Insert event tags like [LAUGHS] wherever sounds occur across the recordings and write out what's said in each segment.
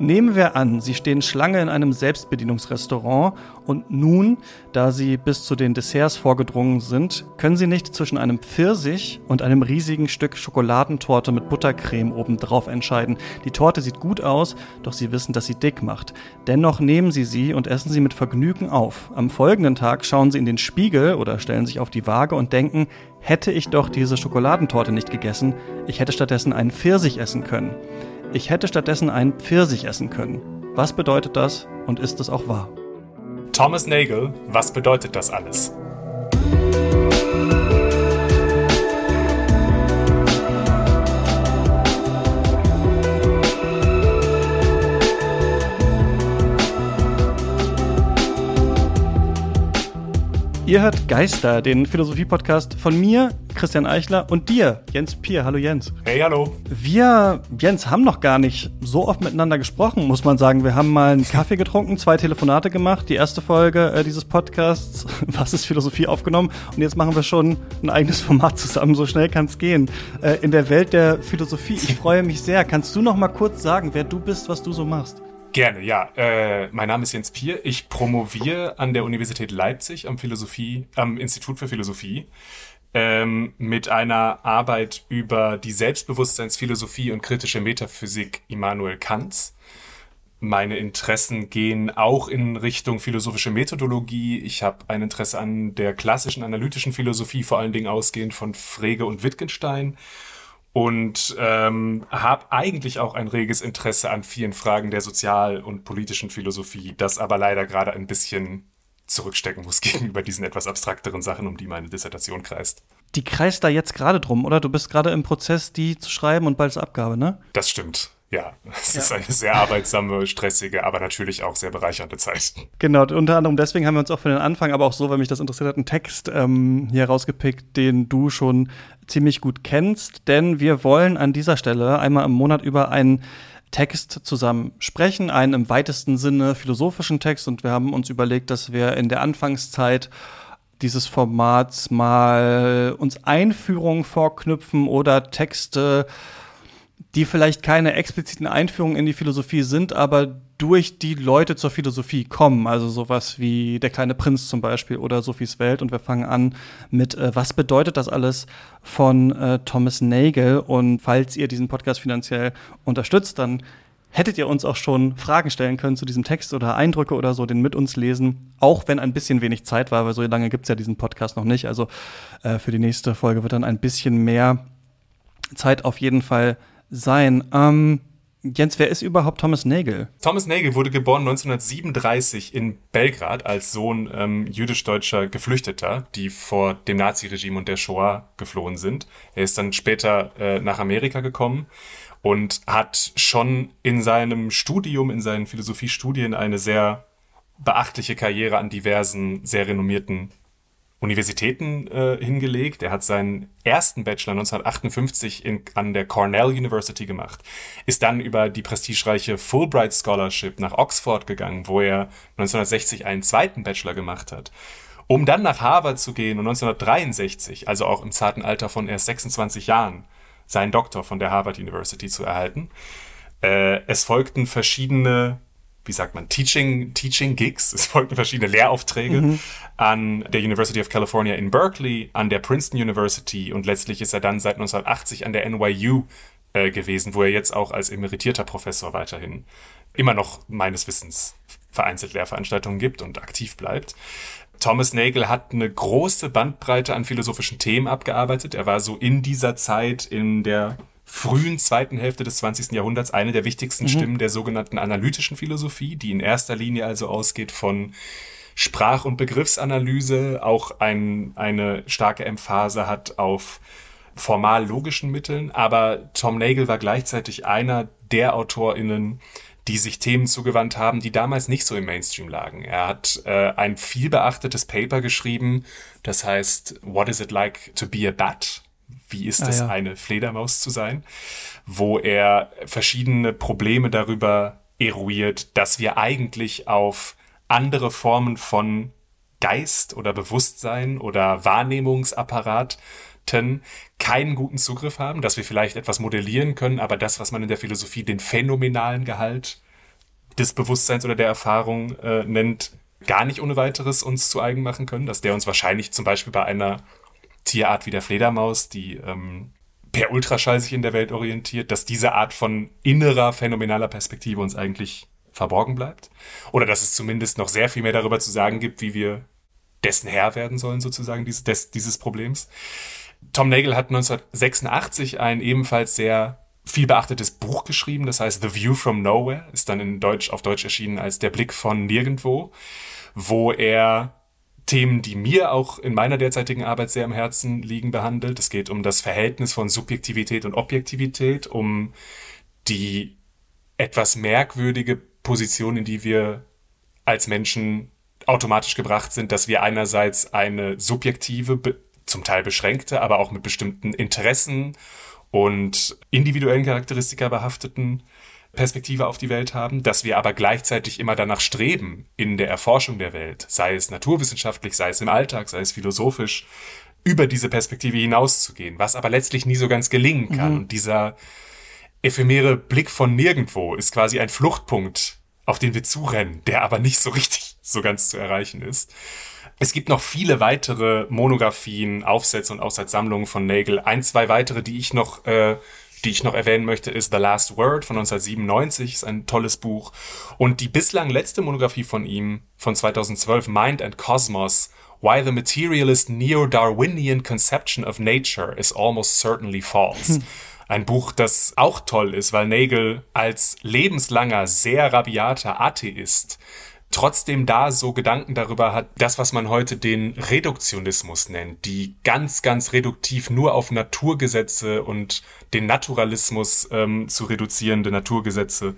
Nehmen wir an, Sie stehen Schlange in einem Selbstbedienungsrestaurant und nun, da Sie bis zu den Desserts vorgedrungen sind, können Sie nicht zwischen einem Pfirsich und einem riesigen Stück Schokoladentorte mit Buttercreme obendrauf entscheiden. Die Torte sieht gut aus, doch Sie wissen, dass sie dick macht. Dennoch nehmen Sie sie und essen sie mit Vergnügen auf. Am folgenden Tag schauen Sie in den Spiegel oder stellen sich auf die Waage und denken, hätte ich doch diese Schokoladentorte nicht gegessen, ich hätte stattdessen einen Pfirsich essen können. Ich hätte stattdessen einen Pfirsich essen können. Was bedeutet das und ist es auch wahr? Thomas Nagel, was bedeutet das alles? Ihr hört Geister, den Philosophie-Podcast von mir, Christian Eichler, und dir, Jens Pier. Hallo Jens. Hey, hallo. Wir, Jens, haben noch gar nicht so oft miteinander gesprochen, muss man sagen. Wir haben mal einen Kaffee getrunken, zwei Telefonate gemacht, die erste Folge äh, dieses Podcasts, [LAUGHS] Was ist Philosophie, aufgenommen. Und jetzt machen wir schon ein eigenes Format zusammen. So schnell kann es gehen. Äh, in der Welt der Philosophie. Ich freue mich sehr. Kannst du noch mal kurz sagen, wer du bist, was du so machst? Gerne, ja. Äh, mein Name ist Jens Pier. Ich promoviere an der Universität Leipzig am Philosophie, am Institut für Philosophie ähm, mit einer Arbeit über die Selbstbewusstseinsphilosophie und kritische Metaphysik Immanuel Kants. Meine Interessen gehen auch in Richtung philosophische Methodologie. Ich habe ein Interesse an der klassischen analytischen Philosophie, vor allen Dingen ausgehend von Frege und Wittgenstein und ähm, habe eigentlich auch ein reges Interesse an vielen Fragen der sozial- und politischen Philosophie, das aber leider gerade ein bisschen zurückstecken muss [LAUGHS] gegenüber diesen etwas abstrakteren Sachen, um die meine Dissertation kreist. Die kreist da jetzt gerade drum, oder? Du bist gerade im Prozess, die zu schreiben und bald ist Abgabe, ne? Das stimmt. Ja, es ja. ist eine sehr arbeitsame, stressige, aber natürlich auch sehr bereichernde Zeit. Genau, unter anderem deswegen haben wir uns auch für den Anfang, aber auch so, weil mich das interessiert hat, einen Text ähm, hier rausgepickt, den du schon ziemlich gut kennst. Denn wir wollen an dieser Stelle einmal im Monat über einen Text zusammen sprechen, einen im weitesten Sinne philosophischen Text. Und wir haben uns überlegt, dass wir in der Anfangszeit dieses Formats mal uns Einführungen vorknüpfen oder Texte die vielleicht keine expliziten Einführungen in die Philosophie sind, aber durch die Leute zur Philosophie kommen. Also sowas wie Der kleine Prinz zum Beispiel oder Sophies Welt. Und wir fangen an mit äh, Was bedeutet das alles von äh, Thomas Nagel? Und falls ihr diesen Podcast finanziell unterstützt, dann hättet ihr uns auch schon Fragen stellen können zu diesem Text oder Eindrücke oder so, den mit uns lesen, auch wenn ein bisschen wenig Zeit war, weil so lange gibt's ja diesen Podcast noch nicht. Also äh, für die nächste Folge wird dann ein bisschen mehr Zeit auf jeden Fall sein. Ähm, Jens, wer ist überhaupt Thomas Nagel? Thomas Nagel wurde geboren 1937 in Belgrad als Sohn ähm, jüdisch-deutscher Geflüchteter, die vor dem Naziregime und der Shoah geflohen sind. Er ist dann später äh, nach Amerika gekommen und hat schon in seinem Studium, in seinen Philosophiestudien eine sehr beachtliche Karriere an diversen, sehr renommierten Universitäten äh, hingelegt. Er hat seinen ersten Bachelor 1958 in, an der Cornell University gemacht, ist dann über die prestigereiche Fulbright Scholarship nach Oxford gegangen, wo er 1960 einen zweiten Bachelor gemacht hat, um dann nach Harvard zu gehen und 1963, also auch im zarten Alter von erst 26 Jahren, seinen Doktor von der Harvard University zu erhalten. Äh, es folgten verschiedene wie sagt man, Teaching, Teaching Gigs. [LAUGHS] Es folgten verschiedene Lehraufträge mhm. an der University of California in Berkeley, an der Princeton University und letztlich ist er dann seit 1980 an der NYU äh, gewesen, wo er jetzt auch als emeritierter Professor weiterhin immer noch meines Wissens vereinzelt Lehrveranstaltungen gibt und aktiv bleibt. Thomas Nagel hat eine große Bandbreite an philosophischen Themen abgearbeitet. Er war so in dieser Zeit in der frühen zweiten Hälfte des 20. Jahrhunderts eine der wichtigsten mhm. Stimmen der sogenannten analytischen Philosophie, die in erster Linie also ausgeht von Sprach- und Begriffsanalyse, auch ein, eine starke Emphase hat auf formal logischen Mitteln. Aber Tom Nagel war gleichzeitig einer der AutorInnen, die sich Themen zugewandt haben, die damals nicht so im Mainstream lagen. Er hat äh, ein viel beachtetes Paper geschrieben, das heißt What is it like to be a bat? Wie ist ah, es, ja. eine Fledermaus zu sein, wo er verschiedene Probleme darüber eruiert, dass wir eigentlich auf andere Formen von Geist oder Bewusstsein oder Wahrnehmungsapparaten keinen guten Zugriff haben, dass wir vielleicht etwas modellieren können, aber das, was man in der Philosophie den phänomenalen Gehalt des Bewusstseins oder der Erfahrung äh, nennt, gar nicht ohne weiteres uns zu eigen machen können, dass der uns wahrscheinlich zum Beispiel bei einer Tierart wie der Fledermaus, die ähm, per Ultraschall sich in der Welt orientiert, dass diese Art von innerer, phänomenaler Perspektive uns eigentlich verborgen bleibt. Oder dass es zumindest noch sehr viel mehr darüber zu sagen gibt, wie wir dessen Herr werden sollen, sozusagen, dieses, des, dieses Problems. Tom Nagel hat 1986 ein ebenfalls sehr viel beachtetes Buch geschrieben, das heißt The View from Nowhere, ist dann in Deutsch, auf Deutsch erschienen als Der Blick von Nirgendwo, wo er Themen, die mir auch in meiner derzeitigen Arbeit sehr am Herzen liegen, behandelt. Es geht um das Verhältnis von Subjektivität und Objektivität, um die etwas merkwürdige Position, in die wir als Menschen automatisch gebracht sind, dass wir einerseits eine subjektive, zum Teil beschränkte, aber auch mit bestimmten Interessen und individuellen Charakteristika behafteten Perspektive auf die Welt haben, dass wir aber gleichzeitig immer danach streben, in der Erforschung der Welt, sei es naturwissenschaftlich, sei es im Alltag, sei es philosophisch, über diese Perspektive hinauszugehen, was aber letztlich nie so ganz gelingen kann. Mhm. Und dieser ephemere Blick von nirgendwo ist quasi ein Fluchtpunkt, auf den wir zurennen, der aber nicht so richtig [LAUGHS] so ganz zu erreichen ist. Es gibt noch viele weitere Monographien, Aufsätze und Aufsatzsammlungen von Nagel. Ein, zwei weitere, die ich noch, äh, die ich noch erwähnen möchte, ist The Last Word von 1997, ist ein tolles Buch. Und die bislang letzte Monographie von ihm, von 2012, Mind and Cosmos, Why the Materialist Neo-Darwinian Conception of Nature is Almost Certainly False. Hm. Ein Buch, das auch toll ist, weil Nagel als lebenslanger, sehr rabiater Atheist trotzdem da so Gedanken darüber hat, das, was man heute den Reduktionismus nennt, die ganz, ganz reduktiv nur auf Naturgesetze und den Naturalismus ähm, zu reduzierende Naturgesetze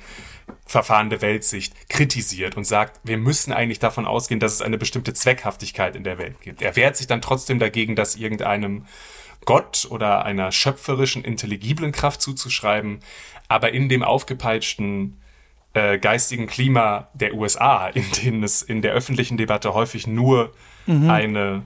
verfahrende Weltsicht kritisiert und sagt, wir müssen eigentlich davon ausgehen, dass es eine bestimmte Zweckhaftigkeit in der Welt gibt. Er wehrt sich dann trotzdem dagegen, dass irgendeinem Gott oder einer schöpferischen, intelligiblen Kraft zuzuschreiben, aber in dem aufgepeitschten äh, geistigen Klima der USA, in denen es in der öffentlichen Debatte häufig nur mhm. eine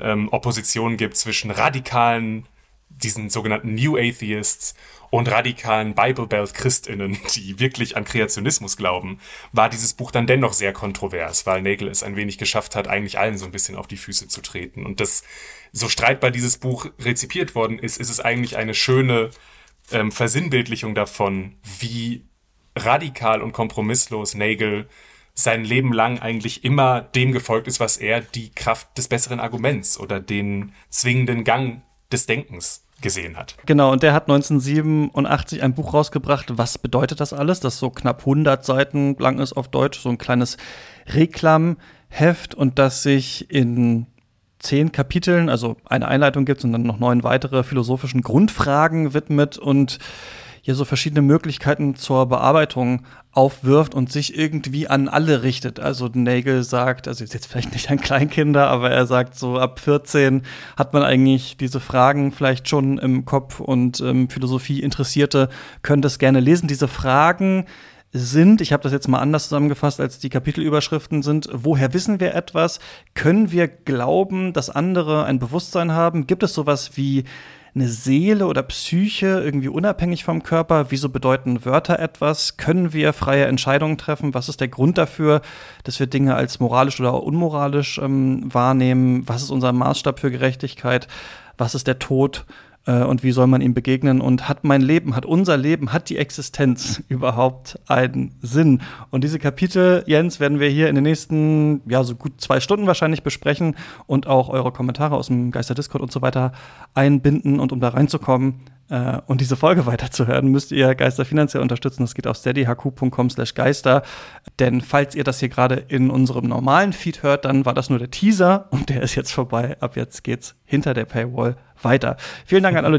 ähm, Opposition gibt zwischen radikalen, diesen sogenannten New Atheists und radikalen Bible Belt Christinnen, [LAUGHS] die wirklich an Kreationismus glauben, war dieses Buch dann dennoch sehr kontrovers, weil Nagel es ein wenig geschafft hat, eigentlich allen so ein bisschen auf die Füße zu treten. Und das, so streitbar dieses Buch rezipiert worden ist, ist es eigentlich eine schöne ähm, Versinnbildlichung davon, wie radikal und kompromisslos Nagel sein Leben lang eigentlich immer dem gefolgt ist, was er die Kraft des besseren Arguments oder den zwingenden Gang des Denkens gesehen hat. Genau, und der hat 1987 ein Buch rausgebracht, was bedeutet das alles, das so knapp 100 Seiten lang ist auf Deutsch, so ein kleines Reklamheft und das sich in zehn Kapiteln, also eine Einleitung gibt und dann noch neun weitere philosophischen Grundfragen widmet und hier so verschiedene Möglichkeiten zur Bearbeitung aufwirft und sich irgendwie an alle richtet. Also Nagel sagt, also jetzt vielleicht nicht an Kleinkinder, aber er sagt so ab 14 hat man eigentlich diese Fragen vielleicht schon im Kopf und ähm, Philosophie Interessierte können das gerne lesen. Diese Fragen sind, ich habe das jetzt mal anders zusammengefasst, als die Kapitelüberschriften sind, woher wissen wir etwas? Können wir glauben, dass andere ein Bewusstsein haben? Gibt es sowas wie eine Seele oder Psyche irgendwie unabhängig vom Körper? Wieso bedeuten Wörter etwas? Können wir freie Entscheidungen treffen? Was ist der Grund dafür, dass wir Dinge als moralisch oder unmoralisch ähm, wahrnehmen? Was ist unser Maßstab für Gerechtigkeit? Was ist der Tod? Äh, und wie soll man ihm begegnen und hat mein Leben, hat unser Leben, hat die Existenz [LAUGHS] überhaupt einen Sinn? Und diese Kapitel, Jens, werden wir hier in den nächsten, ja, so gut zwei Stunden wahrscheinlich besprechen und auch eure Kommentare aus dem Geister Discord und so weiter einbinden. Und um da reinzukommen, äh, und diese Folge [LAUGHS] weiterzuhören, müsst ihr Geister finanziell unterstützen. Das geht auf steadyhq.com slash geister. Denn falls ihr das hier gerade in unserem normalen Feed hört, dann war das nur der Teaser und der ist jetzt vorbei. Ab jetzt geht's hinter der Paywall weiter. Vielen Dank an alle, die